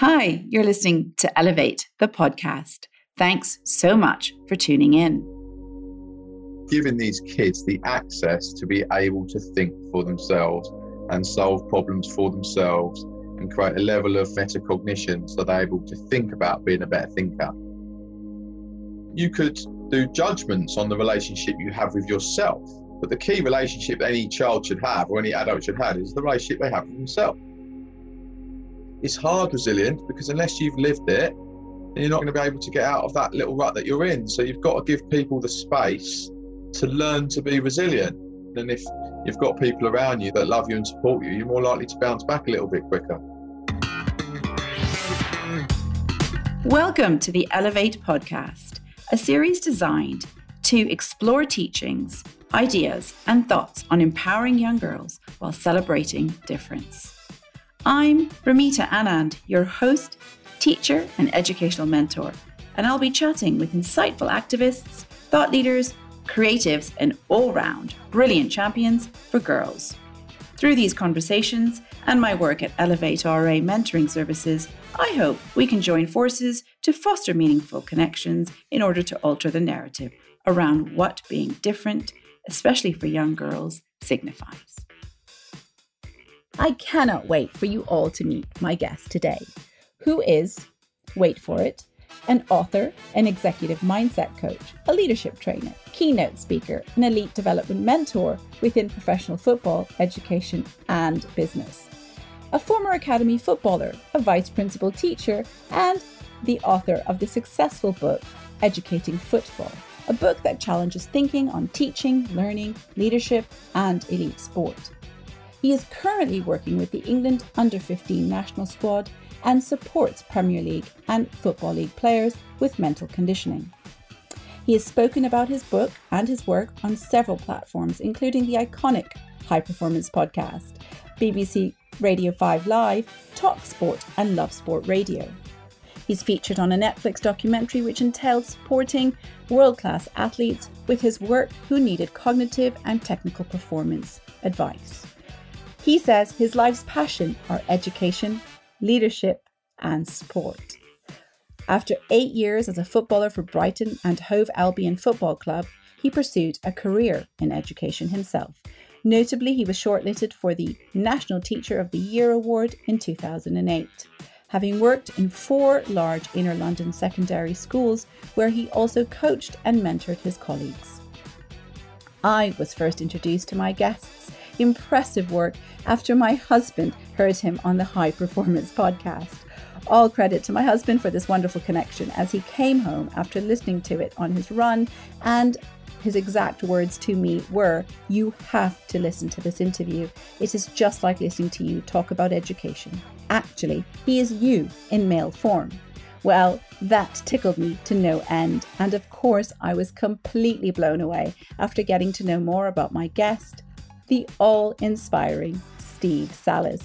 Hi, you're listening to Elevate, the podcast. Thanks so much for tuning in. Giving these kids the access to be able to think for themselves and solve problems for themselves and create a level of metacognition so they're able to think about being a better thinker. You could do judgments on the relationship you have with yourself, but the key relationship any child should have or any adult should have is the relationship they have with themselves. It's hard resilient because unless you've lived it, you're not going to be able to get out of that little rut that you're in. So you've got to give people the space to learn to be resilient. And if you've got people around you that love you and support you, you're more likely to bounce back a little bit quicker. Welcome to the Elevate podcast, a series designed to explore teachings, ideas, and thoughts on empowering young girls while celebrating difference. I'm Ramita Anand, your host, teacher, and educational mentor, and I'll be chatting with insightful activists, thought leaders, creatives, and all round brilliant champions for girls. Through these conversations and my work at Elevate RA Mentoring Services, I hope we can join forces to foster meaningful connections in order to alter the narrative around what being different, especially for young girls, signifies. I cannot wait for you all to meet my guest today, who is, wait for it, an author, an executive mindset coach, a leadership trainer, keynote speaker, an elite development mentor within professional football, education, and business, a former academy footballer, a vice principal teacher, and the author of the successful book, Educating Football, a book that challenges thinking on teaching, learning, leadership, and elite sport. He is currently working with the England under 15 national squad and supports Premier League and Football League players with mental conditioning. He has spoken about his book and his work on several platforms, including the iconic High Performance Podcast, BBC Radio 5 Live, Talk Sport, and Love Sport Radio. He's featured on a Netflix documentary which entailed supporting world class athletes with his work who needed cognitive and technical performance advice. He says his life's passion are education, leadership, and sport. After eight years as a footballer for Brighton and Hove Albion Football Club, he pursued a career in education himself. Notably, he was shortlisted for the National Teacher of the Year award in 2008, having worked in four large inner London secondary schools where he also coached and mentored his colleagues. I was first introduced to my guests impressive work after my husband heard him on the High Performance podcast. All credit to my husband for this wonderful connection as he came home after listening to it on his run and his exact words to me were, You have to listen to this interview. It is just like listening to you talk about education. Actually, he is you in male form. Well, that tickled me to no end, and of course, I was completely blown away after getting to know more about my guest, the all inspiring Steve Sallis.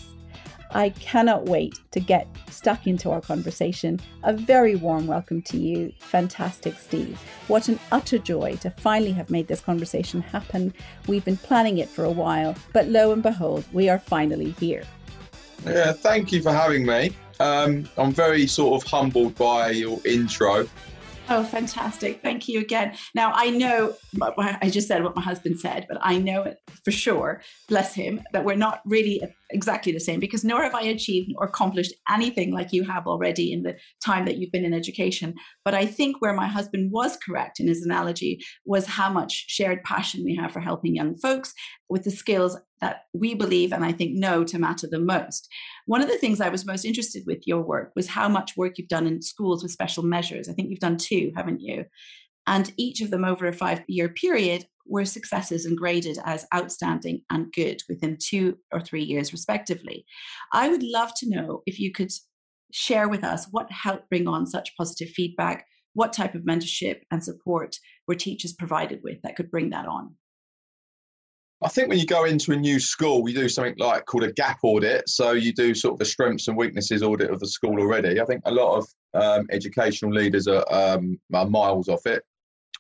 I cannot wait to get stuck into our conversation. A very warm welcome to you, fantastic Steve. What an utter joy to finally have made this conversation happen. We've been planning it for a while, but lo and behold, we are finally here. Yeah, thank you for having me. Um, I'm very sort of humbled by your intro. Oh, fantastic. Thank you again. Now, I know, I just said what my husband said, but I know it for sure, bless him, that we're not really exactly the same because nor have I achieved or accomplished anything like you have already in the time that you've been in education. But I think where my husband was correct in his analogy was how much shared passion we have for helping young folks with the skills that we believe and I think know to matter the most. One of the things I was most interested with your work was how much work you've done in schools with special measures. I think you've done two, haven't you? And each of them over a five year period were successes and graded as outstanding and good within two or three years, respectively. I would love to know if you could share with us what helped bring on such positive feedback, what type of mentorship and support were teachers provided with that could bring that on. I think when you go into a new school, you do something like called a gap audit. So you do sort of the strengths and weaknesses audit of the school already. I think a lot of um, educational leaders are, um, are miles off it.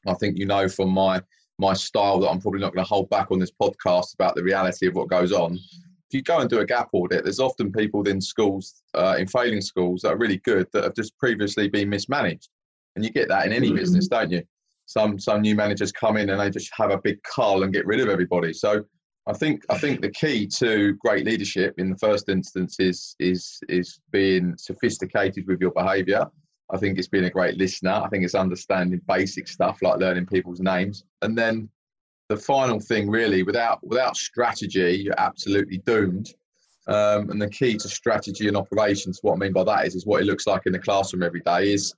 I think you know from my my style that I'm probably not going to hold back on this podcast about the reality of what goes on. If you go and do a gap audit, there's often people in schools, uh, in failing schools, that are really good that have just previously been mismanaged, and you get that in any mm-hmm. business, don't you? Some some new managers come in and they just have a big cull and get rid of everybody. So I think I think the key to great leadership in the first instance is is is being sophisticated with your behaviour. I think it's being a great listener. I think it's understanding basic stuff like learning people's names, and then the final thing really without without strategy you're absolutely doomed um, and the key to strategy and operations what i mean by that is is what it looks like in the classroom every day is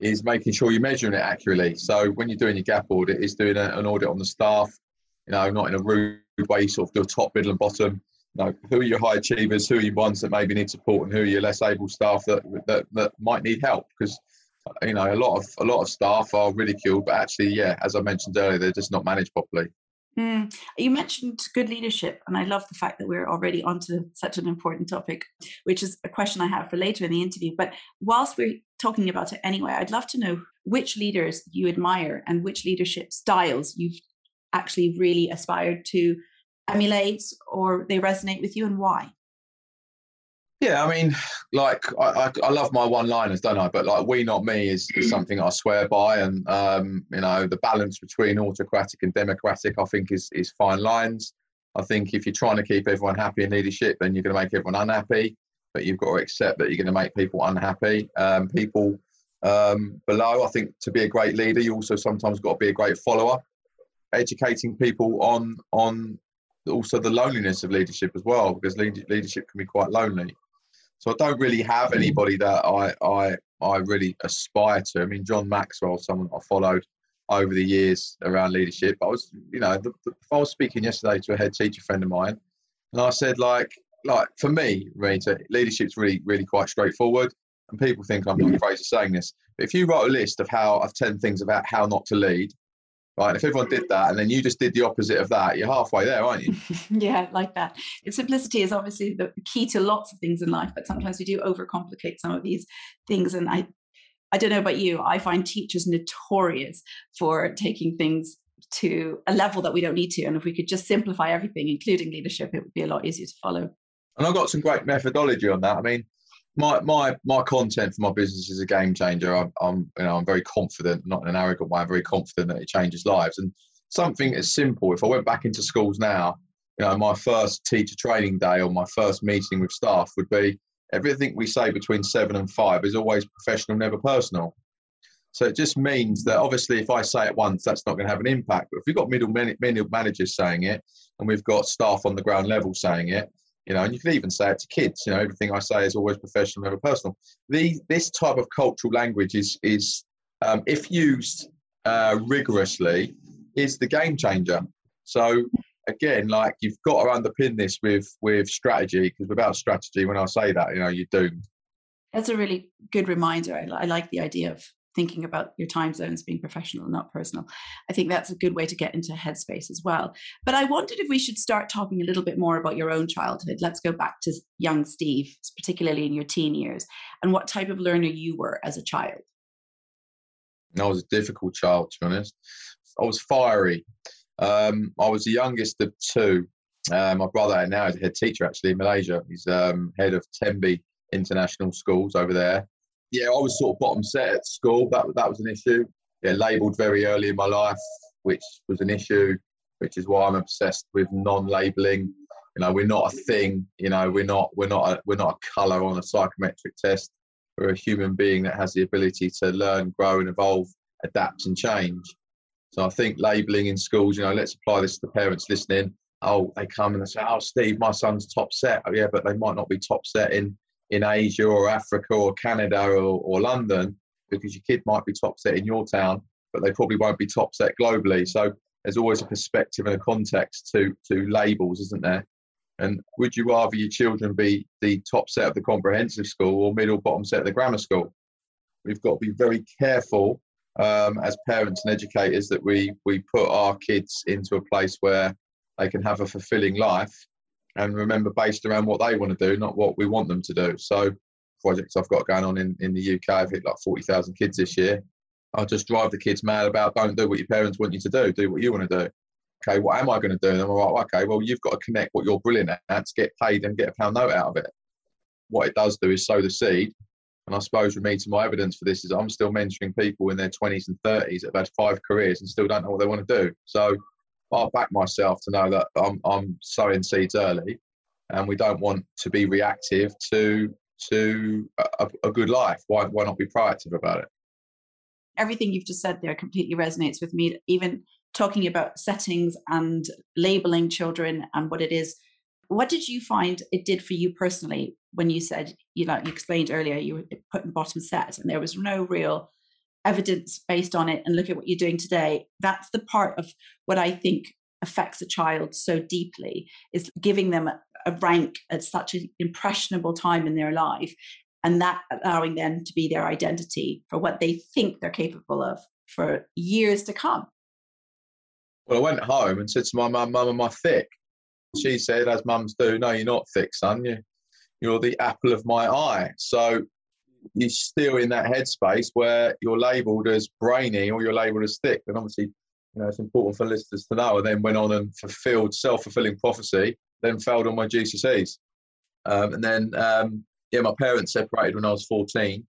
is making sure you're measuring it accurately. So when you're doing your gap audit is doing a, an audit on the staff you know not in a rude way sort of do a top middle and bottom. You know, who are your high achievers? Who are your ones that maybe need support? And who are your less able staff that that, that might need help? Because you know, a lot of a lot of staff are ridiculed, but actually, yeah, as I mentioned earlier, they're just not managed properly. Mm. You mentioned good leadership, and I love the fact that we're already onto such an important topic, which is a question I have for later in the interview. But whilst we're talking about it anyway, I'd love to know which leaders you admire and which leadership styles you've actually really aspired to emulate or they resonate with you and why. Yeah, I mean, like I, I, I love my one-liners, don't I? But like "we not me" is, is something I swear by, and um, you know the balance between autocratic and democratic, I think, is is fine lines. I think if you're trying to keep everyone happy in leadership, then you're going to make everyone unhappy. But you've got to accept that you're going to make people unhappy. Um, people um, below, I think, to be a great leader, you also sometimes got to be a great follower. Educating people on on also the loneliness of leadership as well, because leadership can be quite lonely. So I don't really have anybody that I I I really aspire to. I mean, John Maxwell, someone I followed over the years around leadership. I was, you know, the, the, I was speaking yesterday to a head teacher friend of mine, and I said, like, like for me, Rita, leadership's really, really quite straightforward. And people think I'm not crazy saying this. But if you write a list of how of ten things about how not to lead, Right. If everyone did that and then you just did the opposite of that, you're halfway there, aren't you? yeah, like that. Simplicity is obviously the key to lots of things in life, but sometimes we do overcomplicate some of these things. And I I don't know about you, I find teachers notorious for taking things to a level that we don't need to. And if we could just simplify everything, including leadership, it would be a lot easier to follow. And I've got some great methodology on that. I mean, my my my content for my business is a game changer. I'm, I'm you know I'm very confident, not in an arrogant way. I'm very confident that it changes lives. And something as simple. If I went back into schools now, you know, my first teacher training day or my first meeting with staff would be everything we say between seven and five is always professional, never personal. So it just means that obviously, if I say it once, that's not going to have an impact. But if we've got middle, middle managers saying it, and we've got staff on the ground level saying it, you know, and you can even say it to kids. You know, everything I say is always professional, never personal. The, this type of cultural language is is um, if used uh, rigorously, is the game changer. So again, like you've got to underpin this with with strategy because without strategy, when I say that, you know, you're doomed. That's a really good reminder. I, I like the idea of thinking about your time zones being professional and not personal. I think that's a good way to get into headspace as well. But I wondered if we should start talking a little bit more about your own childhood. Let's go back to young Steve, particularly in your teen years, and what type of learner you were as a child. I was a difficult child, to be honest. I was fiery. Um, I was the youngest of two. Uh, my brother now is a head teacher actually in Malaysia. He's um, head of Tenby International Schools over there yeah, I was sort of bottom set at school. That that was an issue. Yeah, labelled very early in my life, which was an issue. Which is why I'm obsessed with non-labelling. You know, we're not a thing. You know, we're not we're not a, we're not a colour on a psychometric test. We're a human being that has the ability to learn, grow, and evolve, adapt, and change. So I think labelling in schools. You know, let's apply this to the parents listening. Oh, they come and they say, "Oh, Steve, my son's top set." Oh, yeah, but they might not be top set in in Asia or Africa or Canada or, or London because your kid might be top set in your town, but they probably won't be top set globally. So there's always a perspective and a context to to labels, isn't there? And would you rather your children be the top set of the comprehensive school or middle bottom set of the grammar school? We've got to be very careful um, as parents and educators that we we put our kids into a place where they can have a fulfilling life and remember based around what they want to do, not what we want them to do. So projects I've got going on in, in the UK, I've hit like 40,000 kids this year. I'll just drive the kids mad about don't do what your parents want you to do, do what you want to do. okay, what am I going to do? And I'm like, okay, well, you've got to connect what you're brilliant at to get paid and get a pound note out of it. What it does do is sow the seed. And I suppose with me, to my evidence for this is I'm still mentoring people in their 20s and 30s that have had five careers and still don't know what they want to do. So I back myself to know that I'm, I'm sowing seeds early and we don't want to be reactive to to a, a good life. Why, why not be proactive about it? Everything you've just said there completely resonates with me. Even talking about settings and labeling children and what it is. What did you find it did for you personally when you said, you know, you explained earlier you were put in the bottom set and there was no real evidence based on it and look at what you're doing today. That's the part of what I think affects a child so deeply is giving them a, rank at such an impressionable time in their life and that allowing them to be their identity for what they think they're capable of for years to come. Well, I went home and said to my mum, Mum, am I thick? She said, as mums do, no, you're not thick, son. You, you're the apple of my eye. So you're still in that headspace where you're labelled as brainy or you're labelled as thick. And obviously, you know, it's important for listeners to know. I then went on and fulfilled self-fulfilling prophecy, then failed on my GCSEs. Um, and then, um, yeah, my parents separated when I was 14.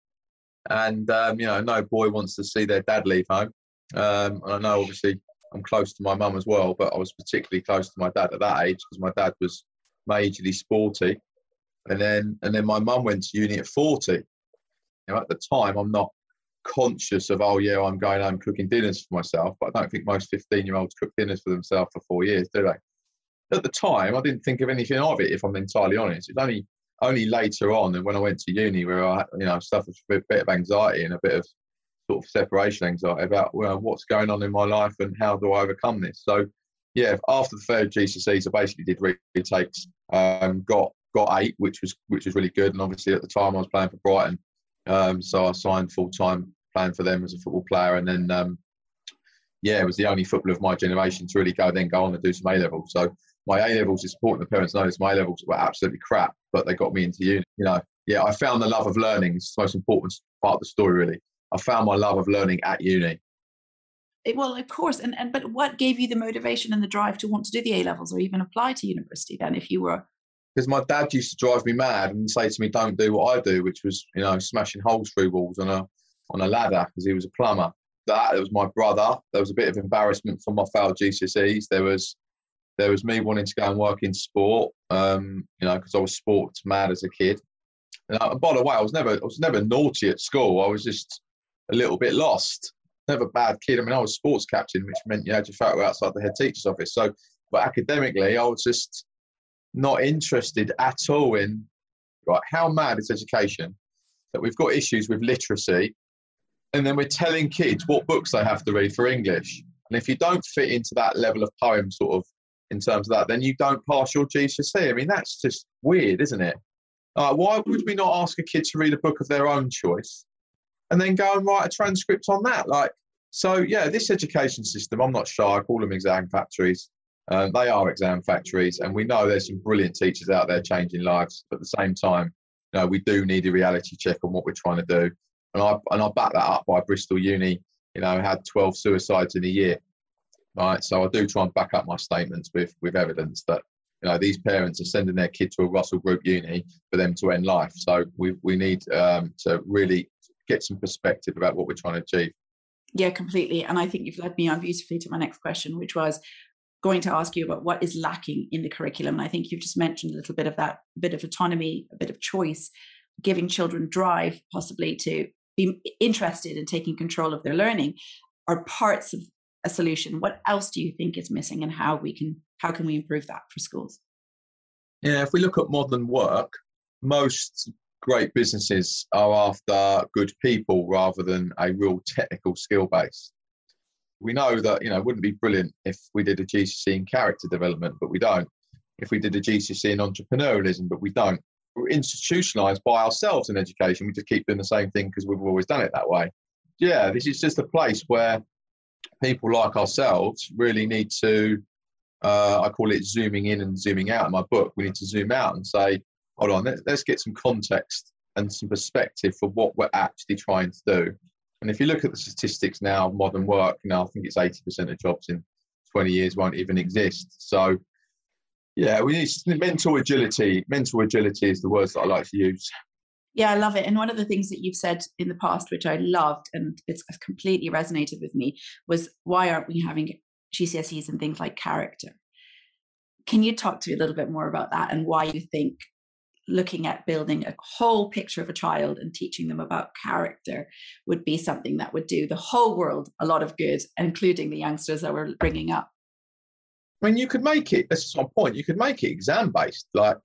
And, um, you know, no boy wants to see their dad leave home. Um, and I know, obviously, I'm close to my mum as well, but I was particularly close to my dad at that age because my dad was majorly sporty. And then and then my mum went to uni at 40. Know, at the time, I'm not conscious of, oh, yeah, I'm going home cooking dinners for myself, but I don't think most 15 year olds cook dinners for themselves for four years, do they? At the time, I didn't think of anything of it, if I'm entirely honest. It's only only later on, and when I went to uni, where I, you know, suffered a bit of anxiety and a bit of sort of separation anxiety about well, what's going on in my life and how do I overcome this. So, yeah, after the third GCSEs, I basically did retakes. Um, got got eight, which was which was really good. And obviously at the time I was playing for Brighton, um, so I signed full time playing for them as a football player. And then um, yeah, it was the only footballer of my generation to really go then go on and do some A levels. So my A levels is important. The parents noticed my A levels were absolutely crap, but they got me into uni. You know, yeah, I found the love of learning. It's the most important part of the story, really. I found my love of learning at uni. It, well, of course, and, and but what gave you the motivation and the drive to want to do the A levels or even apply to university then if you were because my dad used to drive me mad and say to me, "Don't do what I do," which was, you know, smashing holes through walls on a on a ladder because he was a plumber. That it was my brother. There was a bit of embarrassment for my failed GCSEs. There was there was me wanting to go and work in sport, um, you know, because I was sports mad as a kid. And, uh, by the way, I was never I was never naughty at school. I was just a little bit lost. Never bad kid. I mean, I was sports captain, which meant you had your photo outside the head teacher's office. So, but academically, I was just not interested at all in right. How mad is education that we've got issues with literacy, and then we're telling kids what books they have to read for English. And if you don't fit into that level of poem, sort of in terms of that, then you don't pass your GCSE. I mean, that's just weird, isn't it? Uh, why would we not ask a kid to read a book of their own choice? and then go and write a transcript on that. Like, so yeah, this education system, I'm not shy. I call them exam factories. Um, they are exam factories, and we know there's some brilliant teachers out there changing lives. But at the same time, you know, we do need a reality check on what we're trying to do. And I and I back that up by Bristol Uni. You know, had 12 suicides in a year. Right, so I do try and back up my statements with with evidence that you know these parents are sending their kid to a Russell Group uni for them to end life. So we we need um, to really get some perspective about what we're trying to achieve. Yeah, completely. And I think you've led me on beautifully to my next question, which was going to ask you about what is lacking in the curriculum. And I think you've just mentioned a little bit of that, a bit of autonomy, a bit of choice, giving children drive possibly to be interested in taking control of their learning are parts of a solution. What else do you think is missing and how we can how can we improve that for schools? Yeah, if we look at modern work, most great businesses are after good people rather than a real technical skill base. We know that, you know, it wouldn't be brilliant if we did a GCSE in character development, but we don't. If we did a GCSE in entrepreneurialism, but we don't. We're institutionalized by ourselves in education. We just keep doing the same thing because we've always done it that way. Yeah, this is just a place where people like ourselves really need to, uh, I call it zooming in and zooming out in my book. We need to zoom out and say, hold on, let's, let's get some context and some perspective for what we're actually trying to do. And if you look at the statistics now, modern work, now I think it's 80% of jobs in 20 years won't even exist. So, yeah, we need mental agility. Mental agility is the words that I like to use. Yeah, I love it. And one of the things that you've said in the past, which I loved and it's completely resonated with me, was why aren't we having GCSEs and things like character? Can you talk to me a little bit more about that and why you think looking at building a whole picture of a child and teaching them about character would be something that would do the whole world a lot of good, including the youngsters that we're bringing up? I mean, you could make it, this is my point, you could make it exam based. Like,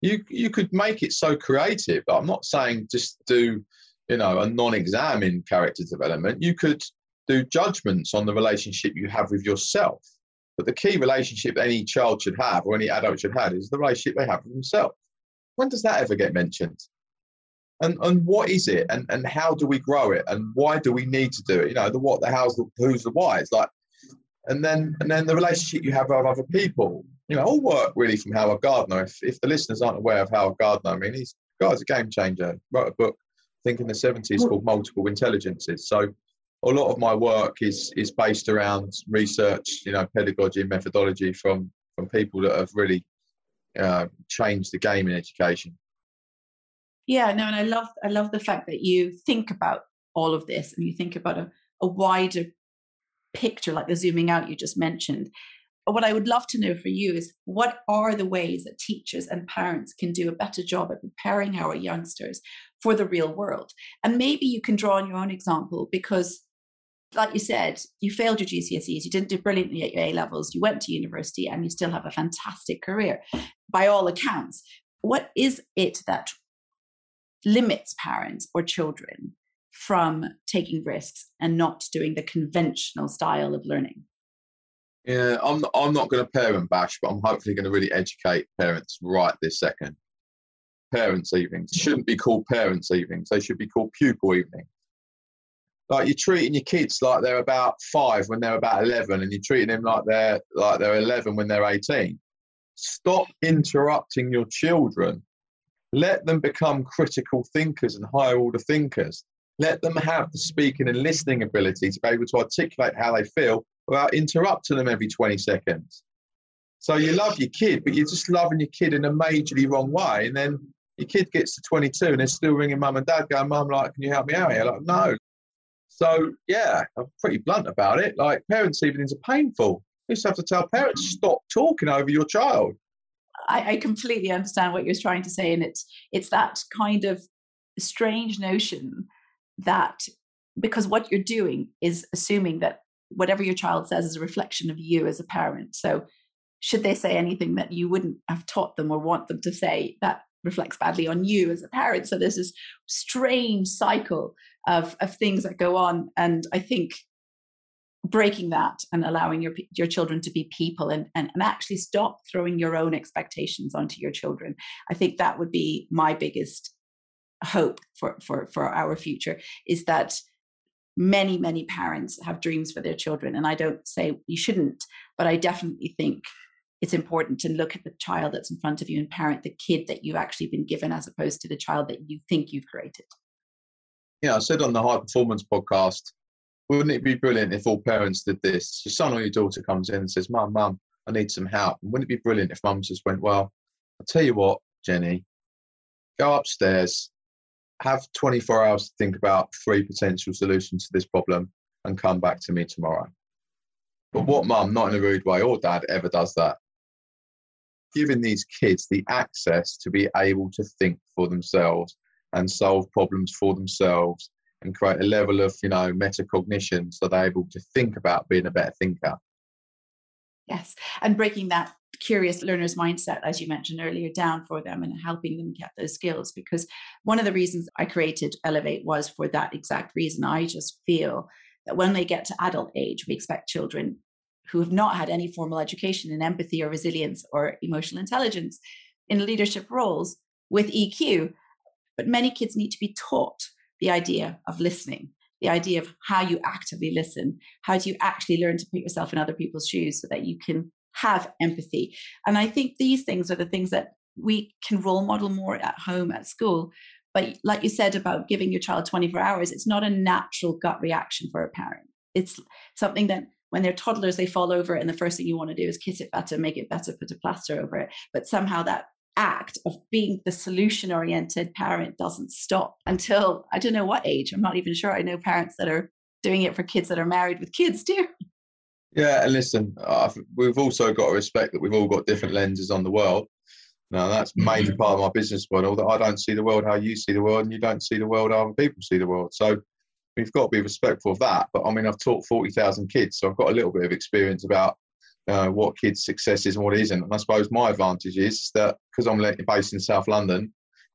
you you could make it so creative. But I'm not saying just do, you know, a non-exam in character development. You could do judgments on the relationship you have with yourself. But the key relationship any child should have, or any adult should have, is the relationship they have with themselves. When does that ever get mentioned? And and what is it? And and how do we grow it? And why do we need to do it? You know, the what, the how's, the who's, the why. It's like, and then and then the relationship you have with other people you know, all work really from Howard Gardner. If, if the listeners aren't aware of Howard Gardner, I mean, he's guy's a game changer. Wrote a book, I think in the 70s, called Multiple Intelligences. So a lot of my work is is based around research, you know, pedagogy and methodology from from people that have really uh, the game in education. Yeah, no, and I love I love the fact that you think about all of this and you think about a, a wider picture, like the zooming out you just mentioned, what I would love to know for you is what are the ways that teachers and parents can do a better job at preparing our youngsters for the real world? And maybe you can draw on your own example because, like you said, you failed your GCSEs, you didn't do brilliantly at your A levels, you went to university, and you still have a fantastic career by all accounts. What is it that limits parents or children from taking risks and not doing the conventional style of learning? Yeah, I'm I'm not going to parent bash, but I'm hopefully going to really educate parents right this second. Parents' evenings shouldn't be called parents' evenings; they should be called pupil evenings. Like you're treating your kids like they're about five when they're about eleven, and you're treating them like they're like they're eleven when they're eighteen. Stop interrupting your children. Let them become critical thinkers and higher order thinkers. Let them have the speaking and listening ability to be able to articulate how they feel without interrupting them every 20 seconds. So you love your kid, but you're just loving your kid in a majorly wrong way. And then your kid gets to 22 and they're still ringing mum and dad, going, Mum, like, can you help me out here? Like, no. So yeah, I'm pretty blunt about it. Like parents' evenings are painful. You just have to tell parents stop talking over your child. I, I completely understand what you're trying to say, and it's it's that kind of strange notion that because what you're doing is assuming that whatever your child says is a reflection of you as a parent. So, should they say anything that you wouldn't have taught them or want them to say, that reflects badly on you as a parent. So, there's this strange cycle of, of things that go on. And I think breaking that and allowing your your children to be people and, and and actually stop throwing your own expectations onto your children i think that would be my biggest hope for for for our future is that many, many parents have dreams for their children. And I don't say you shouldn't, but I definitely think it's important to look at the child that's in front of you and parent the kid that you've actually been given as opposed to the child that you think you've created. Yeah, I said on the high performance podcast, wouldn't it be brilliant if all parents did this? Your son or your daughter comes in and says, Mum, Mum, I need some help. wouldn't it be brilliant if mum just went, Well, I'll tell you what, Jenny, go upstairs, have 24 hours to think about three potential solutions to this problem and come back to me tomorrow. But what mum, not in a rude way, or dad ever does that? Giving these kids the access to be able to think for themselves and solve problems for themselves and create a level of, you know, metacognition so they're able to think about being a better thinker. Yes. And breaking that curious learner's mindset, as you mentioned earlier, down for them and helping them get those skills. Because one of the reasons I created Elevate was for that exact reason. I just feel that when they get to adult age, we expect children who have not had any formal education in empathy or resilience or emotional intelligence in leadership roles with EQ. But many kids need to be taught the idea of listening, the idea of how you actively listen. How do you actually learn to put yourself in other people's shoes so that you can have empathy. And I think these things are the things that we can role model more at home, at school. But like you said about giving your child 24 hours, it's not a natural gut reaction for a parent. It's something that when they're toddlers, they fall over, and the first thing you want to do is kiss it better, make it better, put a plaster over it. But somehow that act of being the solution oriented parent doesn't stop until I don't know what age. I'm not even sure. I know parents that are doing it for kids that are married with kids too. Yeah, and listen, uh, we've also got to respect that we've all got different lenses on the world. Now, that's a major part of my business model that I don't see the world how you see the world, and you don't see the world how other people see the world. So we've got to be respectful of that. But I mean, I've taught 40,000 kids, so I've got a little bit of experience about uh, what kids' success is and what isn't. And I suppose my advantage is that because I'm based in South London,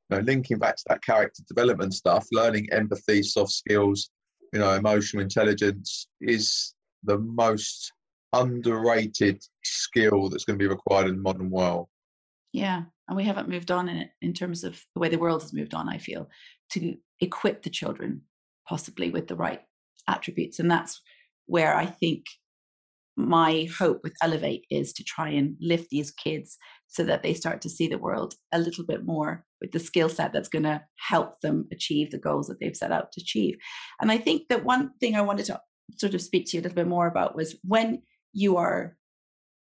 you know, linking back to that character development stuff, learning empathy, soft skills, you know, emotional intelligence is the most underrated skill that's going to be required in the modern world. Yeah, and we haven't moved on in it in terms of the way the world has moved on. I feel to equip the children possibly with the right attributes, and that's where I think my hope with Elevate is to try and lift these kids so that they start to see the world a little bit more with the skill set that's going to help them achieve the goals that they've set out to achieve. And I think that one thing I wanted to sort of speak to you a little bit more about was when you are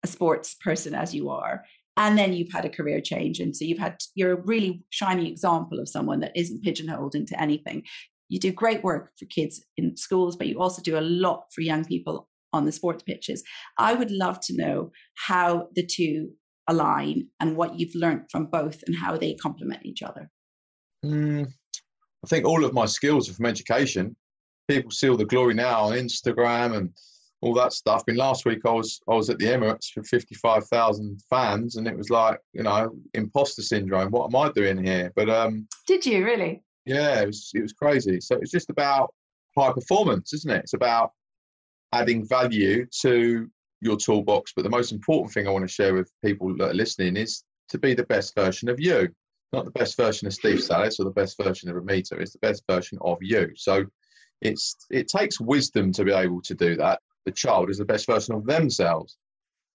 a sports person as you are and then you've had a career change and so you've had you're a really shining example of someone that isn't pigeonholed into anything you do great work for kids in schools but you also do a lot for young people on the sports pitches i would love to know how the two align and what you've learned from both and how they complement each other mm, i think all of my skills are from education people see all the glory now on instagram and all that stuff. I mean, last week I was I was at the Emirates for fifty five thousand fans, and it was like you know imposter syndrome. What am I doing here? But um, did you really? Yeah, it was it was crazy. So it's just about high performance, isn't it? It's about adding value to your toolbox. But the most important thing I want to share with people that are listening is to be the best version of you. Not the best version of Steve Sallis or the best version of Amita. It's the best version of you. So it's it takes wisdom to be able to do that the child is the best version of themselves.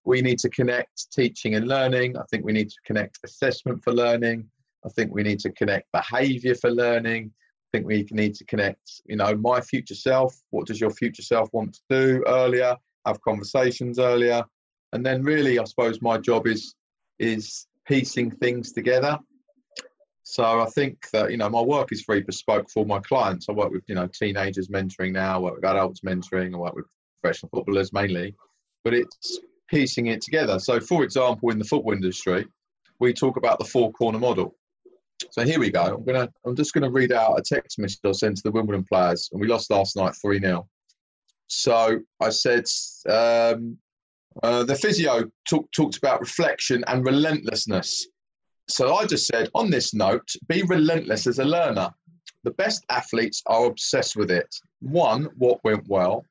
We need to connect teaching and learning. I think we need to connect assessment for learning. I think we need to connect behavior for learning. Think we need to connect, you know, my future self. What does your future self want to do earlier? Have conversations earlier. And then really, I suppose my job is is piecing things together. So I think that, you know, my work is very bespoke for my clients. I work with, you know, teenagers mentoring now, I work with adults mentoring, I work with professional footballers mainly, but it's piecing it together. So, for example, in the football industry, we talk about the four corner model. So here we go. I'm gonna. I'm just gonna read out a text message I sent to the Wimbledon players, and we lost last night three 0 So I said um, uh, the physio talk, talked about reflection and relentlessness. So I just said, on this note, be relentless as a learner. The best athletes are obsessed with it. One, what went well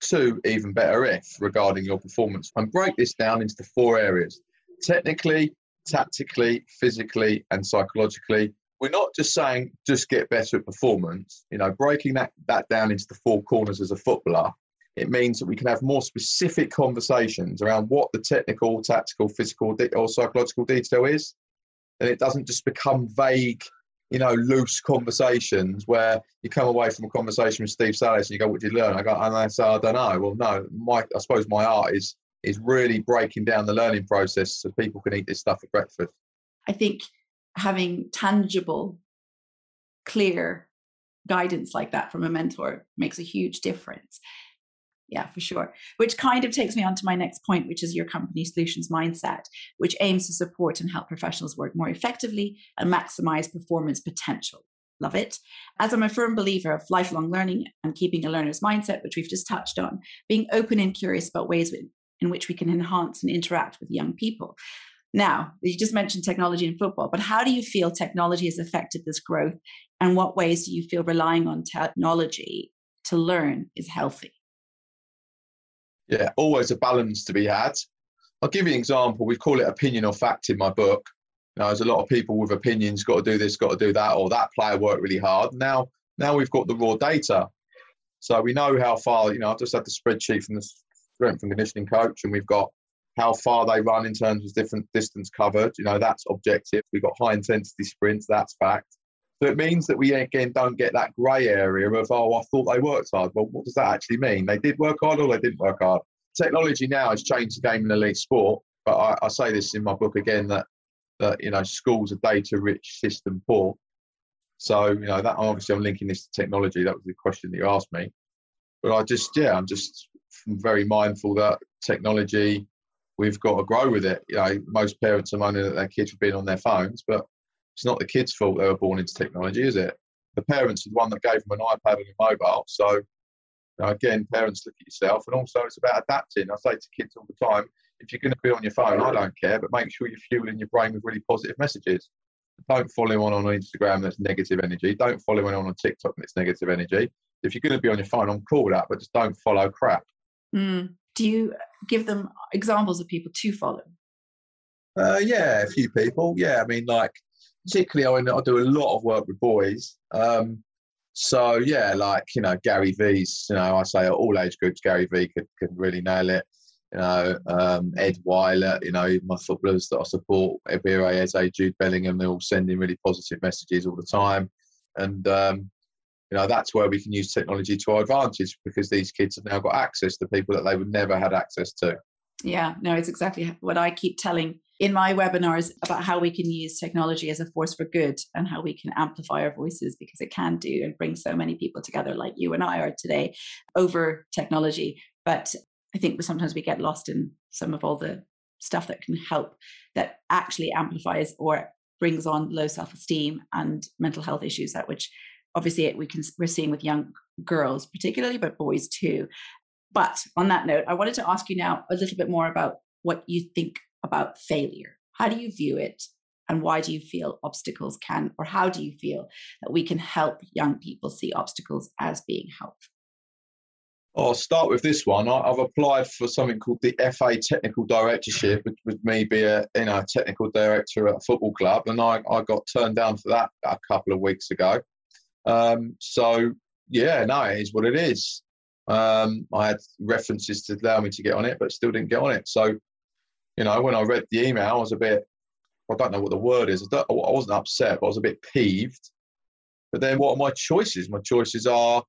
two, even better if, regarding your performance. And break this down into four areas technically, tactically, physically, and psychologically. We're not just saying just get better at performance, you know, breaking that, that down into the four corners as a footballer. It means that we can have more specific conversations around what the technical, tactical, physical, or psychological detail is. And it doesn't just become vague you know, loose conversations where you come away from a conversation with Steve Sallis and you go, "What did you learn?" I go, I "I don't know." Well, no, my I suppose my art is is really breaking down the learning process so people can eat this stuff at breakfast. I think having tangible, clear guidance like that from a mentor makes a huge difference yeah, for sure. Which kind of takes me on to my next point, which is your company solutions mindset, which aims to support and help professionals work more effectively and maximize performance potential. Love it. As I'm a firm believer of lifelong learning and keeping a learner's mindset, which we've just touched on, being open and curious about ways in which we can enhance and interact with young people. Now, you just mentioned technology in football, but how do you feel technology has affected this growth? And what ways do you feel relying on technology to learn is healthy? yeah, always a balance to be had. I'll give you an example. We call it opinion or fact in my book. Now, there's a lot of people with opinions, got to do this, got to do that, or that player worked really hard. Now, now we've got the raw data. So we know how far, you know, I've just had the spreadsheet from the strength and conditioning coach, and we've got how far they run in terms of different distance covered. You know, that's objective. We've got high intensity sprints, that's fact. So it means that we again don't get that grey area of, oh, I thought they worked hard. Well, what does that actually mean? They did work hard or they didn't work hard? technology now has changed the game in elite sport. But I, I say this in my book again that that you know schools are data rich, system poor. So you know that obviously I'm linking this to technology. That was the question that you asked me. But I just yeah, I'm just very mindful that technology we've got to grow with it. You know, most parents are moaning that their kids have been on their phones, but it's not the kids' fault they were born into technology, is it? The parents are the one that gave them an iPad and a mobile. So, you know, again, parents look at yourself, and also it's about adapting. I say to kids all the time, if you're going to be on your phone, I don't care, but make sure you're fueling your brain with really positive messages. Don't follow anyone on Instagram that's negative energy. Don't follow anyone on TikTok that's negative energy. If you're going to be on your phone, I'm cool with that, but just don't follow crap. Mm. Do you give them examples of people to follow? Uh, yeah, a few people. Yeah, I mean, like particularly I, mean, I do a lot of work with boys. Um, so yeah, like you know Gary V's. You know, I say all age groups. Gary V could, could really nail it. You know, um, Ed Weiler. You know, my footballers that I support, Eberechi Eze, Jude Bellingham. They're all sending really positive messages all the time, and um, you know that's where we can use technology to our advantage because these kids have now got access to people that they would never had access to. Yeah, no, it's exactly what I keep telling in my webinars about how we can use technology as a force for good and how we can amplify our voices because it can do and bring so many people together like you and I are today over technology. But I think sometimes we get lost in some of all the stuff that can help that actually amplifies or brings on low self-esteem and mental health issues that which obviously we can we're seeing with young girls particularly but boys too but on that note i wanted to ask you now a little bit more about what you think about failure. How do you view it? And why do you feel obstacles can, or how do you feel that we can help young people see obstacles as being helpful? Oh, I'll start with this one. I, have applied for something called the FA Technical Directorship, which would me be a you know technical director at a football club, and I, I got turned down for that a couple of weeks ago. Um, so yeah, no, it is what it is. Um, I had references to allow me to get on it, but still didn't get on it. So you know, when I read the email, I was a bit, I don't know what the word is. I, I wasn't upset, but I was a bit peeved. But then what are my choices? My choices are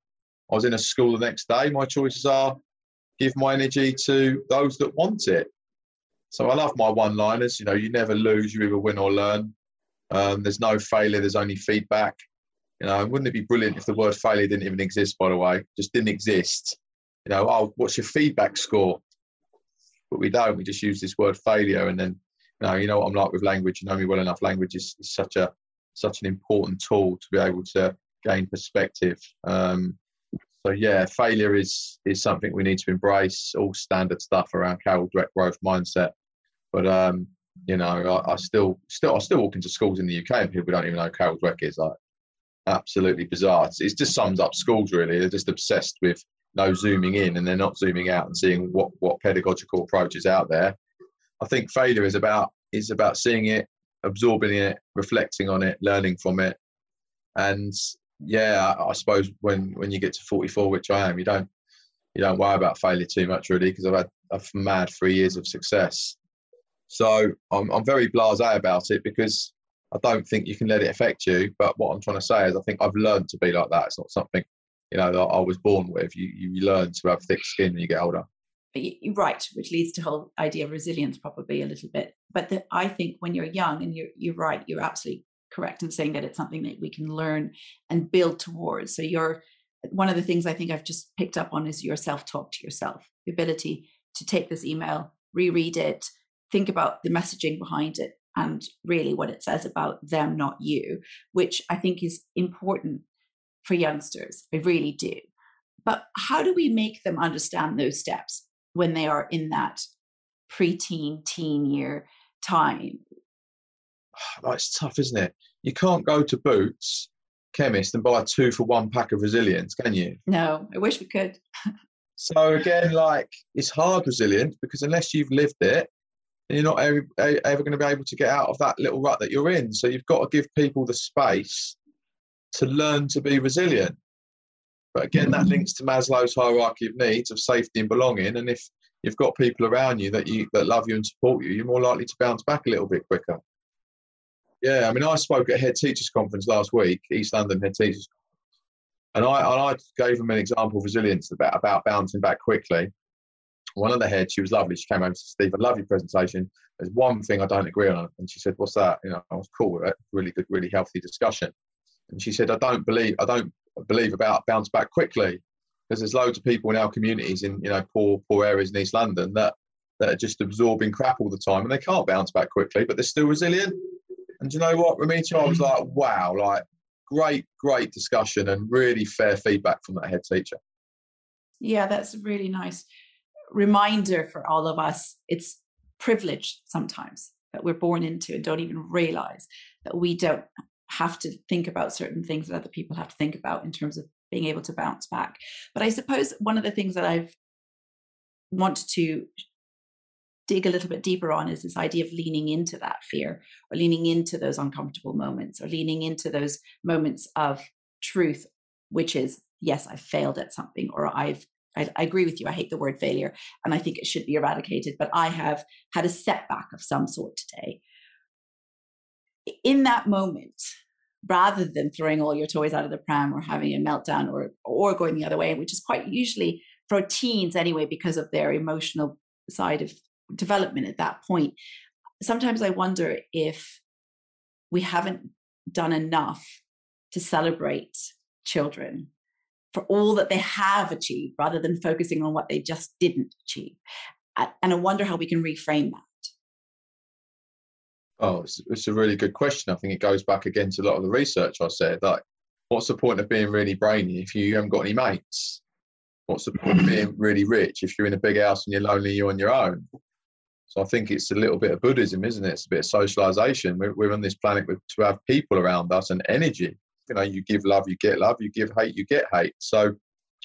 I was in a school the next day. My choices are give my energy to those that want it. So I love my one liners. You know, you never lose, you either win or learn. Um, there's no failure, there's only feedback. You know, wouldn't it be brilliant if the word failure didn't even exist, by the way? Just didn't exist. You know, oh, what's your feedback score? but we don't. We just use this word failure, and then you know, you know what I'm like with language. You know me well enough. Language is, is such a such an important tool to be able to gain perspective. Um, so yeah, failure is is something we need to embrace. All standard stuff around Carol Dweck growth mindset, but um, you know, I, I, still still I still walk into schools in the UK and people don't even know Carol Dweck is like absolutely bizarre. It just sums up schools really. They're just obsessed with no zooming in and they're not zooming out and seeing what what pedagogical approach is out there. I think failure is about is about seeing it, absorbing it, reflecting on it, learning from it, and yeah, I, I suppose when when you get to 44, which I am, you don't you don't worry about failure too much really because I've had a mad three years of success. So I'm I'm very blasé about it because I don't think you can let it affect you. But what I'm trying to say is I think I've learned to be like that. It's not something you know that I was born with. You you learn to have thick skin when you get older. You're right, which leads to the whole idea of resilience probably a little bit. But the, I think when you're young, and you're you're right, you're absolutely correct in saying that it's something that we can learn and build towards. So you're one of the things I think I've just picked up on is your self-talk to yourself, the ability to take this email, reread it, think about the messaging behind it, and really what it says about them, not you, which I think is important for youngsters. I really do. But how do we make them understand those steps when they are in that preteen, teen year time? That's tough, isn't it? You can't go to Boots chemist and buy a two for one pack of resilience, can you? No, I wish we could. so again, like it's hard resilience because unless you've lived it, you're not ever, ever going to be able to get out of that little rut that you're in. So you've got to give people the space to learn to be resilient. But again, that links to Maslow's hierarchy of needs of safety and belonging. And if you've got people around you that you that love you and support you, you're more likely to bounce back a little bit quicker. Yeah, I mean, I spoke at Head Teachers Conference last week, East London Head Teachers, and I and I gave them an example of resilience about about bouncing back quickly. One of the heads, she was lovely. She came over to Steve, I love your presentation. There's one thing I don't agree on. And she said, What's that? You know, I was cool with it. Really good, really healthy discussion. And she said, I don't believe, I don't believe about bounce back quickly. Because there's loads of people in our communities in, you know, poor, poor areas in East London that, that are just absorbing crap all the time and they can't bounce back quickly, but they're still resilient. And you know what, Ramita, I was mm-hmm. like, wow, like great, great discussion and really fair feedback from that head teacher. Yeah, that's really nice reminder for all of us. It's privilege sometimes that we're born into and don't even realize that we don't have to think about certain things that other people have to think about in terms of being able to bounce back. But I suppose one of the things that I've wanted to dig a little bit deeper on is this idea of leaning into that fear or leaning into those uncomfortable moments or leaning into those moments of truth, which is, yes, I've failed at something or I've I, I, agree with you. I hate the word failure and I think it should be eradicated, but I have had a setback of some sort today. In that moment, rather than throwing all your toys out of the pram or having a meltdown or or going the other way, which is quite usually for teens anyway, because of their emotional side of development at that point. Sometimes I wonder if we haven't done enough to celebrate children for all that they have achieved rather than focusing on what they just didn't achieve. And I wonder how we can reframe that. Oh, it's, it's, a really good question. I think it goes back again to a lot of the research I said. Like, what's the point of being really brainy if you haven't got any mates? What's the point of being really rich if you're in a big house and you're lonely, you're on your own? So I think it's a little bit of Buddhism, isn't it? It's a bit of socialization. We're, we're on this planet with, to have people around us and energy. You know, you give love, you get love. You give hate, you get hate. So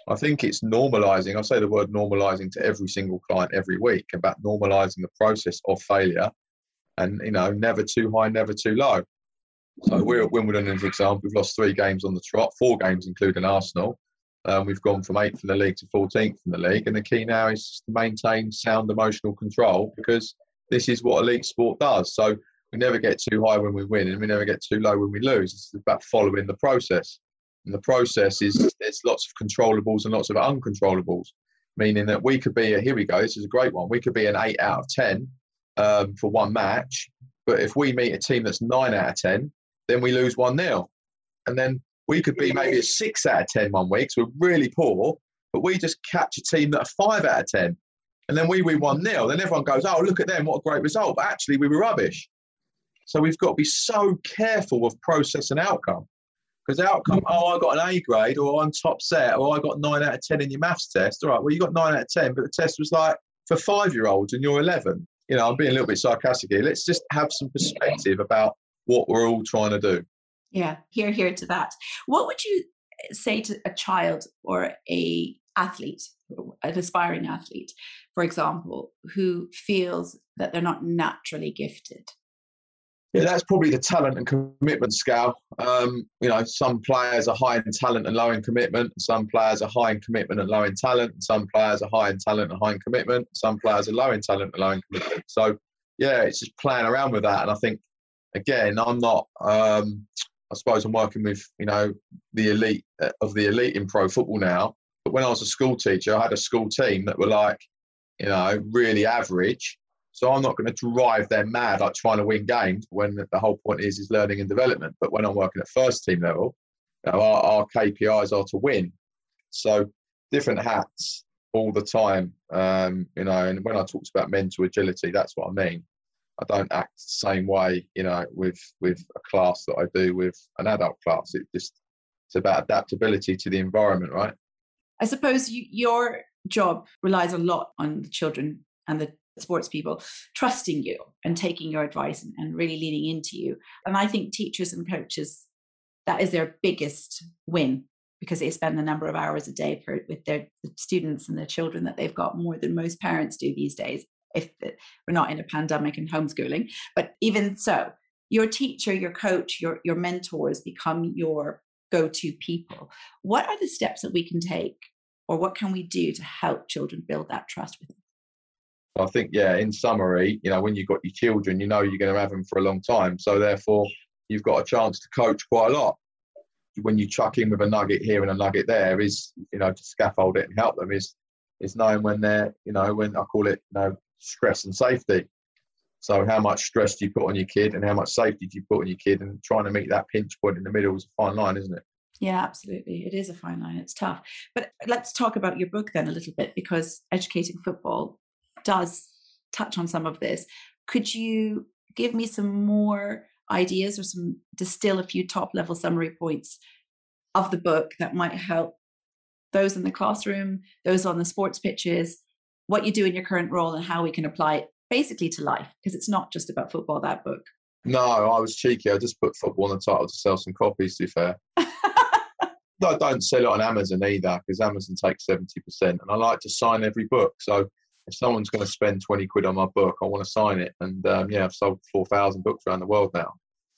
I think it's normalizing. I say the word normalizing to every single client every week about normalizing the process of failure, and you know, never too high, never too low. So we're at Wimbledon as an example. We've lost three games on the trot, four games including Arsenal. Um, we've gone from eighth in the league to 14th in the league, and the key now is to maintain sound emotional control because this is what elite sport does. So we never get too high when we win, and we never get too low when we lose. It's about following the process, and the process is there's lots of controllables and lots of uncontrollables, meaning that we could be a here we go. This is a great one. We could be an eight out of ten um, for one match, but if we meet a team that's nine out of ten, then we lose one nil, and then we could be maybe a six out of 10 one week, so we're really poor, but we just catch a team that are five out of 10. And then we win 1 0. Then everyone goes, oh, look at them, what a great result. But actually, we were rubbish. So we've got to be so careful of process and outcome. Because outcome, oh, I got an A grade, or I'm top set, or I got 9 out of 10 in your maths test. All right, well, you got 9 out of 10, but the test was like for five year olds and you're 11. You know, I'm being a little bit sarcastic here. Let's just have some perspective about what we're all trying to do. Yeah, here, here to that. What would you eh, say to a child or a athlete, an aspiring athlete, for example, who feels that they're not naturally gifted? Yeah, that's probably the talent and commitment scale. Um, you know, some players are high in talent and low in commitment. Some players are high in commitment and low in talent. Some players are high in talent and high in commitment. Some players are low in talent and low in commitment. So, yeah, it's just playing around with that. And I think, again, I'm not. Um, I suppose I'm working with you know the elite uh, of the elite in pro football now. But when I was a school teacher, I had a school team that were like, you know, really average. So I'm not going to drive them mad like trying to win games when the whole point is is learning and development. But when I'm working at first team level, you know, our, our KPIs are to win. So different hats all the time. Um, you know, and when I talked about mental agility, that's what I mean. I don't act the same way, you know, with with a class that I do with an adult class. It just it's about adaptability to the environment, right? I suppose you, your job relies a lot on the children and the sports people trusting you and taking your advice and, and really leaning into you. And I think teachers and coaches that is their biggest win because they spend a number of hours a day per, with their students and their children that they've got more than most parents do these days if we're not in a pandemic and homeschooling. But even so, your teacher, your coach, your, your mentors become your go to people. What are the steps that we can take, or what can we do to help children build that trust with us? I think, yeah, in summary, you know, when you've got your children, you know you're going to have them for a long time. So therefore, you've got a chance to coach quite a lot. When you chuck in with a nugget here and a nugget there, is, you know, to scaffold it and help them, is is knowing when they're, you know, when I call it, you know, stress and safety. So how much stress do you put on your kid and how much safety do you put on your kid and trying to meet that pinch point in the middle is a fine line, isn't it? Yeah, absolutely. It is a fine line. It's tough. But let's talk about your book then a little bit because educating football does touch on some of this. Could you give me some more ideas or some distill a few top level summary points of the book that might help those in the classroom, those on the sports pitches, what you do in your current role and how we can apply it basically to life because it's not just about football that book no i was cheeky i just put football on the title to sell some copies to be fair I don't sell it on Amazon either because Amazon takes 70%. And I like to sign every book. So if someone's going to spend 20 quid on my book, I want to sign it. And um, yeah, I've sold 4,000 books around the world now.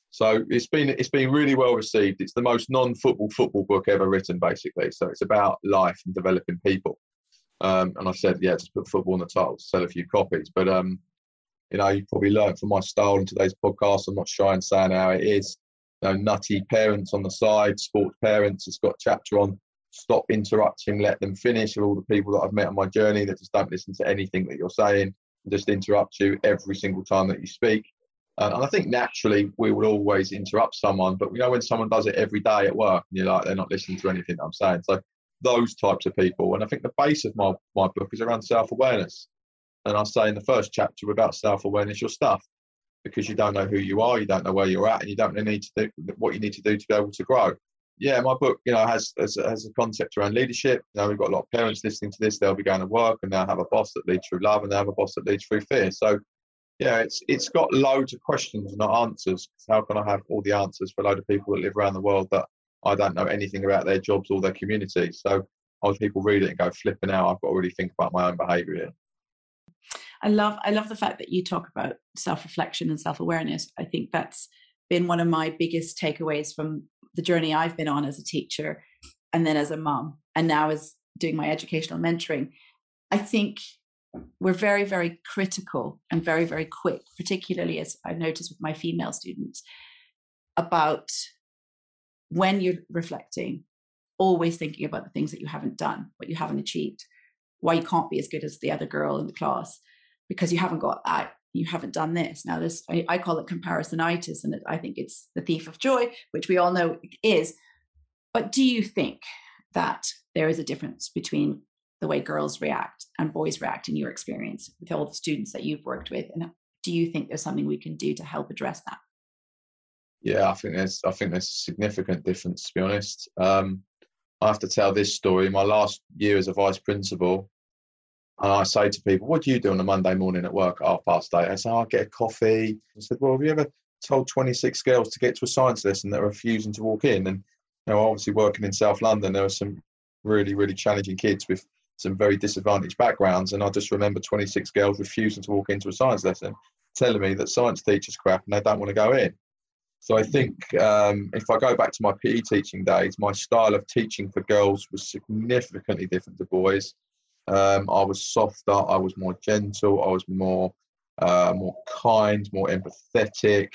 So it's been it's been really well received. It's the most non-football football book ever written, basically. So it's about life and developing people. Um, and I said, yeah, just put football on the title, sell a few copies. But um, you know, you probably learned from my style in today's podcast. I'm not shy in saying how it is. You know, nutty parents on the side, sports parents. It's got a chapter on stop interrupting, let them finish. Of all the people that I've met on my journey that just don't listen to anything that you're saying, just interrupt you every single time that you speak. and I think naturally we will always interrupt someone, but you know when someone does it every day at work, and you're like they're not listening to anything I'm saying. So those types of people. And I think the base of my, my book is around self awareness. And I say in the first chapter about self awareness, your stuff, because you don't know who you are, you don't know where you're at, and you don't really need to do what you need to do to be able to grow. Yeah, my book, you know, has, has, has a concept around leadership. You know, we've got a lot of parents listening to this. They'll be going to work, and they'll have a boss that leads through love, and they'll have a boss that leads through fear. So, yeah, it's it's got loads of questions, not answers. How can I have all the answers for a load of people that live around the world that I don't know anything about their jobs or their community. So most people read it and go flipping out. I've got to really think about my own behaviour here. I love I love the fact that you talk about self-reflection and self-awareness. I think that's been one of my biggest takeaways from the journey I've been on as a teacher and then as a mom and now as doing my educational mentoring. I think we're very, very critical and very, very quick, particularly as I've noticed with my female students, about when you're reflecting, always thinking about the things that you haven't done, what you haven't achieved, why you can't be as good as the other girl in the class because you haven't got that, you haven't done this. Now, this I, I call it comparisonitis, and it, I think it's the thief of joy, which we all know is. But do you think that there is a difference between the way girls react and boys react in your experience with all the students that you've worked with? And do you think there's something we can do to help address that? Yeah, I think there's I think there's a significant difference to be honest. Um, I have to tell this story. My last year as a vice principal, and I say to people, "What do you do on a Monday morning at work at half past eight? I say, oh, "I get a coffee." I said, "Well, have you ever told 26 girls to get to a science lesson that are refusing to walk in?" And you know, obviously working in South London, there were some really, really challenging kids with some very disadvantaged backgrounds, and I just remember 26 girls refusing to walk into a science lesson, telling me that science teachers crap and they don't want to go in. So I think um, if I go back to my PE teaching days, my style of teaching for girls was significantly different to boys. Um, I was softer, I was more gentle, I was more uh, more kind, more empathetic.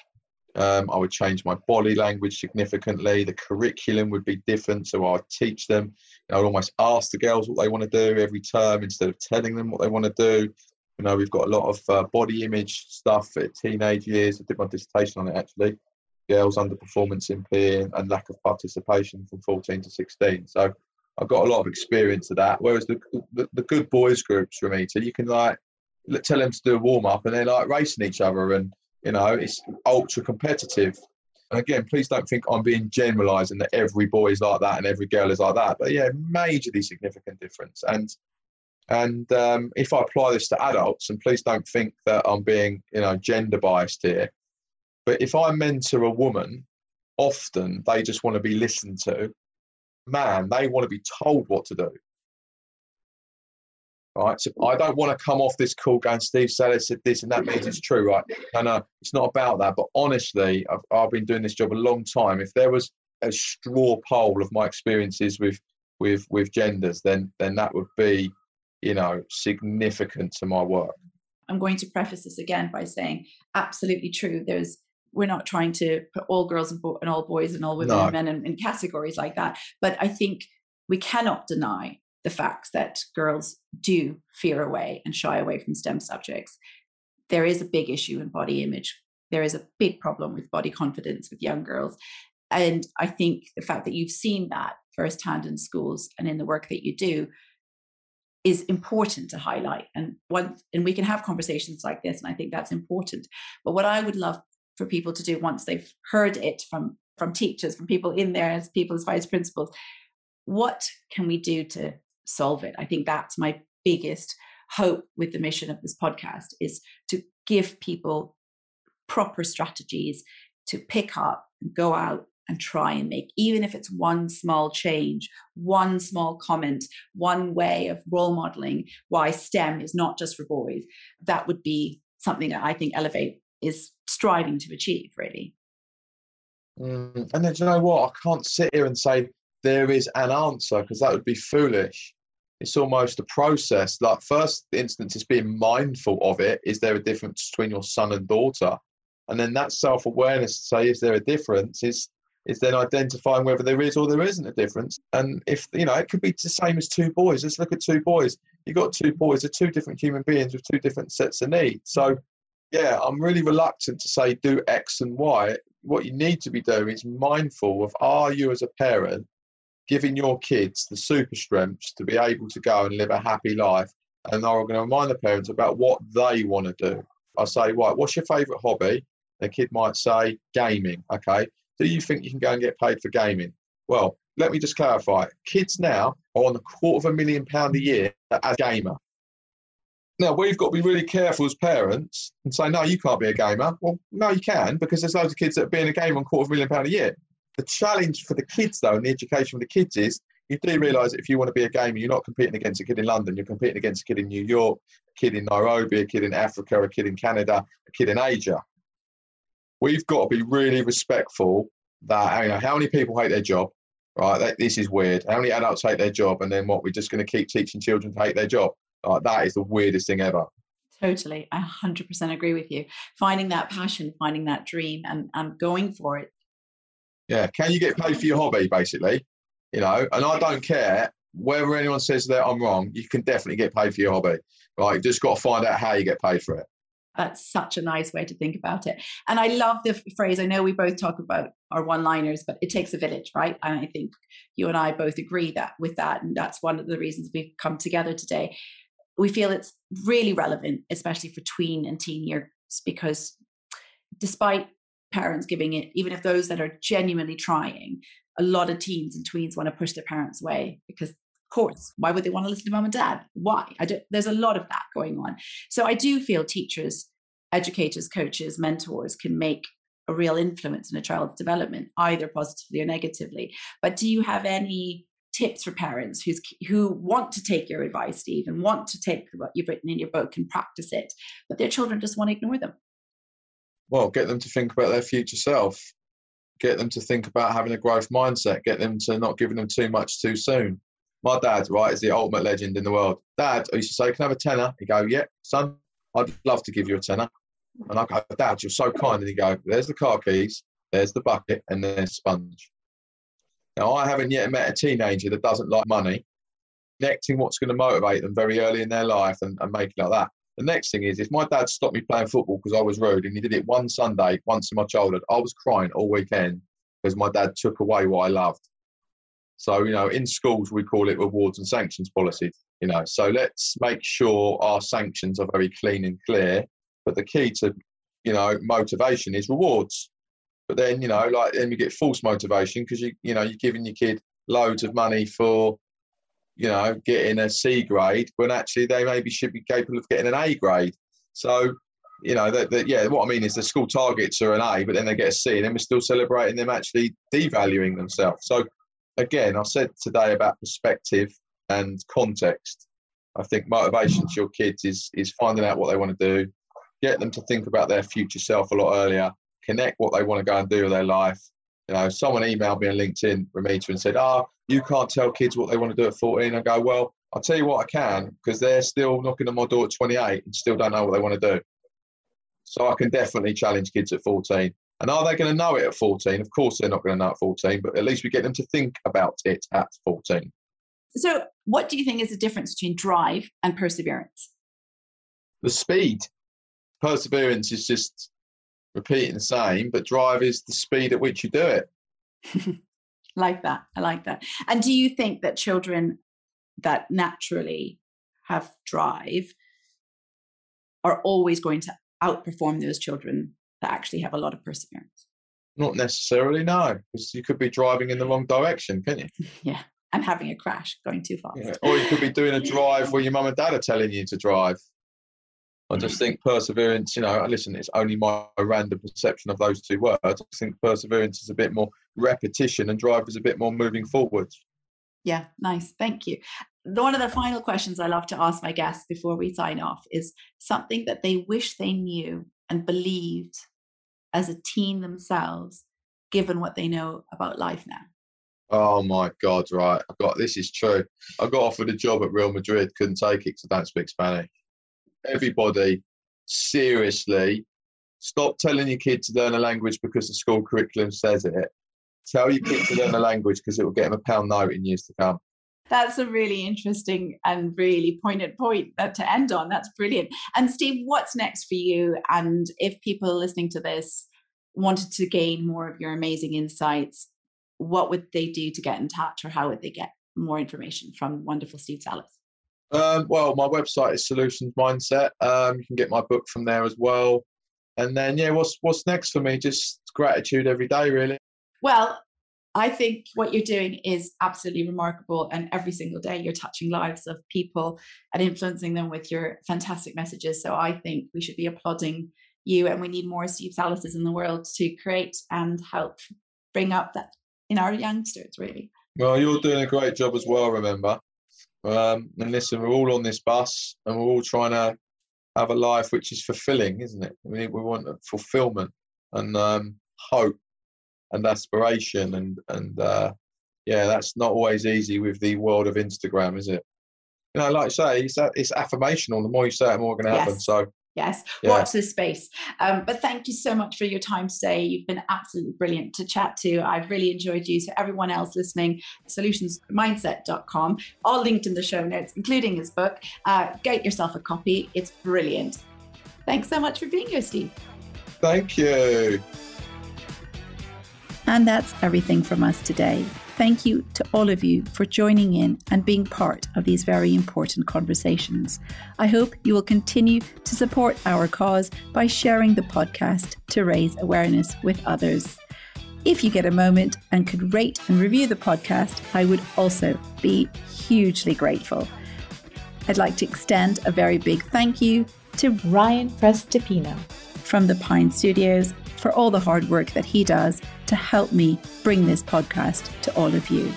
Um, I would change my body language significantly. The curriculum would be different, so I'd teach them. I would almost ask the girls what they want to do every term instead of telling them what they want to do. You know, we've got a lot of uh, body image stuff at teenage years. I did my dissertation on it actually girls' underperformance in PE and lack of participation from 14 to 16. So I've got a lot of experience of that. Whereas the, the, the good boys groups for me, so you can like tell them to do a warm up and they're like racing each other and you know it's ultra competitive. And again, please don't think I'm being generalising that every boy is like that and every girl is like that. But yeah, majorly significant difference. And and um, if I apply this to adults, and please don't think that I'm being you know gender biased here, but if I mentor a woman, often they just want to be listened to. Man, they want to be told what to do. Right. So I don't want to come off this call going, Steve Sallis said this and that means it's true, right? No, no, it's not about that. But honestly, I've, I've been doing this job a long time. If there was a straw poll of my experiences with with with genders, then then that would be, you know, significant to my work. I'm going to preface this again by saying absolutely true. There's we're not trying to put all girls and, bo- and all boys and all women no. and men in, in categories like that. But I think we cannot deny the facts that girls do fear away and shy away from STEM subjects. There is a big issue in body image. There is a big problem with body confidence with young girls. And I think the fact that you've seen that firsthand in schools and in the work that you do is important to highlight. And once and we can have conversations like this, and I think that's important. But what I would love for people to do once they've heard it from from teachers, from people in there as people as vice principals, what can we do to solve it? I think that's my biggest hope with the mission of this podcast is to give people proper strategies to pick up and go out and try and make, even if it's one small change, one small comment, one way of role modeling why STEM is not just for boys, that would be something that I think Elevate is striving to achieve, really. Mm, and then, you know what? I can't sit here and say there is an answer because that would be foolish. It's almost a process. Like, first instance is being mindful of it. Is there a difference between your son and daughter? And then that self awareness to say, is there a difference? Is is then identifying whether there is or there isn't a difference. And if you know, it could be the same as two boys. Let's look at two boys. You've got two boys, they're two different human beings with two different sets of needs. So yeah, I'm really reluctant to say do X and Y. What you need to be doing is mindful of are you as a parent giving your kids the super strengths to be able to go and live a happy life and are going to remind the parents about what they want to do. I say, right, what's your favourite hobby? The kid might say gaming. Okay, do you think you can go and get paid for gaming? Well, let me just clarify. Kids now are on a quarter of a million pound a year as a gamer. Now we've got to be really careful as parents and say, no, you can't be a gamer. Well, no, you can because there's loads of kids that are being a gamer on quarter of a million pound a year. The challenge for the kids though, and the education for the kids is you do realise if you want to be a gamer, you're not competing against a kid in London. You're competing against a kid in New York, a kid in Nairobi, a kid in Africa, a kid in Canada, a kid in Asia we've got to be really respectful that you know how many people hate their job, right? This is weird. How many adults hate their job, and then what? We're just going to keep teaching children to hate their job. Like, that is the weirdest thing ever. Totally, I 100% agree with you. Finding that passion, finding that dream, and and going for it. Yeah, can you get paid for your hobby, basically? You know, and I don't care whether anyone says that I'm wrong. You can definitely get paid for your hobby, right? You just got to find out how you get paid for it. That's such a nice way to think about it. And I love the phrase. I know we both talk about our one liners, but it takes a village, right? And I think you and I both agree that with that. And that's one of the reasons we've come together today. We feel it's really relevant, especially for tween and teen years, because despite parents giving it, even if those that are genuinely trying, a lot of teens and tweens want to push their parents away because of course. Why would they want to listen to mom and dad? Why? I don't, there's a lot of that going on. So I do feel teachers, educators, coaches, mentors can make a real influence in a child's development, either positively or negatively. But do you have any tips for parents who's, who want to take your advice, Steve, and want to take what you've written in your book and practice it, but their children just want to ignore them? Well, get them to think about their future self. Get them to think about having a growth mindset. Get them to not giving them too much too soon my dad, right, is the ultimate legend in the world. Dad, I used to say, Can I have a tenner? He'd go, Yeah, son, I'd love to give you a tenner. And I go, Dad, you're so kind. And he go, There's the car keys, there's the bucket, and there's sponge. Now, I haven't yet met a teenager that doesn't like money. Connecting what's going to motivate them very early in their life and, and make it like that. The next thing is, if my dad stopped me playing football because I was rude, and he did it one Sunday, once in my childhood, I was crying all weekend because my dad took away what I loved. So, you know, in schools, we call it rewards and sanctions policy, you know. So let's make sure our sanctions are very clean and clear. But the key to, you know, motivation is rewards. But then, you know, like then you get false motivation because you, you know, you're giving your kid loads of money for, you know, getting a C grade when actually they maybe should be capable of getting an A grade. So, you know, that, that yeah, what I mean is the school targets are an A, but then they get a C, and then we're still celebrating them actually devaluing themselves. So again, I said today about perspective and context. I think motivation to your kids is is finding out what they want to do, get them to think about their future self a lot earlier, connect what they want to go and do with their life. You know, someone emailed me on LinkedIn, Ramita, and said, "Ah, oh, you can't tell kids what they want to do at 14." I go, "Well, I'll tell you what I can, because they're still knocking on my door at 28 and still don't know what they want to do. So I can definitely challenge kids at 14. And are they going to know it at 14? Of course, they're not going to know at 14, but at least we get them to think about it at 14. So, what do you think is the difference between drive and perseverance? The speed. Perseverance is just repeating the same, but drive is the speed at which you do it. like that. I like that. And do you think that children that naturally have drive are always going to outperform those children that actually have a lot of perseverance? Not necessarily, no, because you could be driving in the wrong direction, can you? Yeah, and having a crash going too fast. Yeah. Or you could be doing a drive where your mum and dad are telling you to drive. I just think perseverance, you know, listen, it's only my random perception of those two words. I think perseverance is a bit more repetition and drive is a bit more moving forwards. Yeah, nice. Thank you. One of the final questions I love to ask my guests before we sign off is something that they wish they knew and believed as a teen themselves, given what they know about life now. Oh my God, right. I got this is true. I got offered a job at Real Madrid, couldn't take it because I don't speak Spanish. Everybody, seriously, stop telling your kid to learn a language because the school curriculum says it. Tell your kid to learn a language because it will get them a pound note in years to come. That's a really interesting and really poignant point uh, to end on. That's brilliant. And Steve, what's next for you? And if people listening to this wanted to gain more of your amazing insights, what would they do to get in touch or how would they get more information from wonderful Steve Sallis? Um, well, my website is Solutions Mindset. Um, you can get my book from there as well. And then, yeah, what's what's next for me? Just gratitude every day, really. Well, I think what you're doing is absolutely remarkable. And every single day you're touching lives of people and influencing them with your fantastic messages. So I think we should be applauding you. And we need more Steve Sallises in the world to create and help bring up that in our youngsters, really. Well, you're doing a great job as well, remember. Um, and listen, we're all on this bus and we're all trying to have a life which is fulfilling, isn't it? We, we want fulfillment and um, hope and aspiration and and uh, yeah, that's not always easy with the world of Instagram, is it? You know, like I say, it's it's affirmational. The more you say it, the more it's going to happen. Yes. So yes, yeah. watch this space. Um, but thank you so much for your time today. You've been absolutely brilliant to chat to. I've really enjoyed you. So everyone else listening, solutionsmindset.com, all linked in the show notes, including his book. Uh, get yourself a copy. It's brilliant. Thanks so much for being here, Steve. Thank you. And that's everything from us today. Thank you to all of you for joining in and being part of these very important conversations. I hope you will continue to support our cause by sharing the podcast to raise awareness with others. If you get a moment and could rate and review the podcast, I would also be hugely grateful. I'd like to extend a very big thank you to Ryan Prestipino from the Pine Studios for all the hard work that he does to help me bring this podcast to all of you.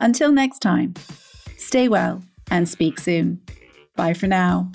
Until next time, stay well and speak soon. Bye for now.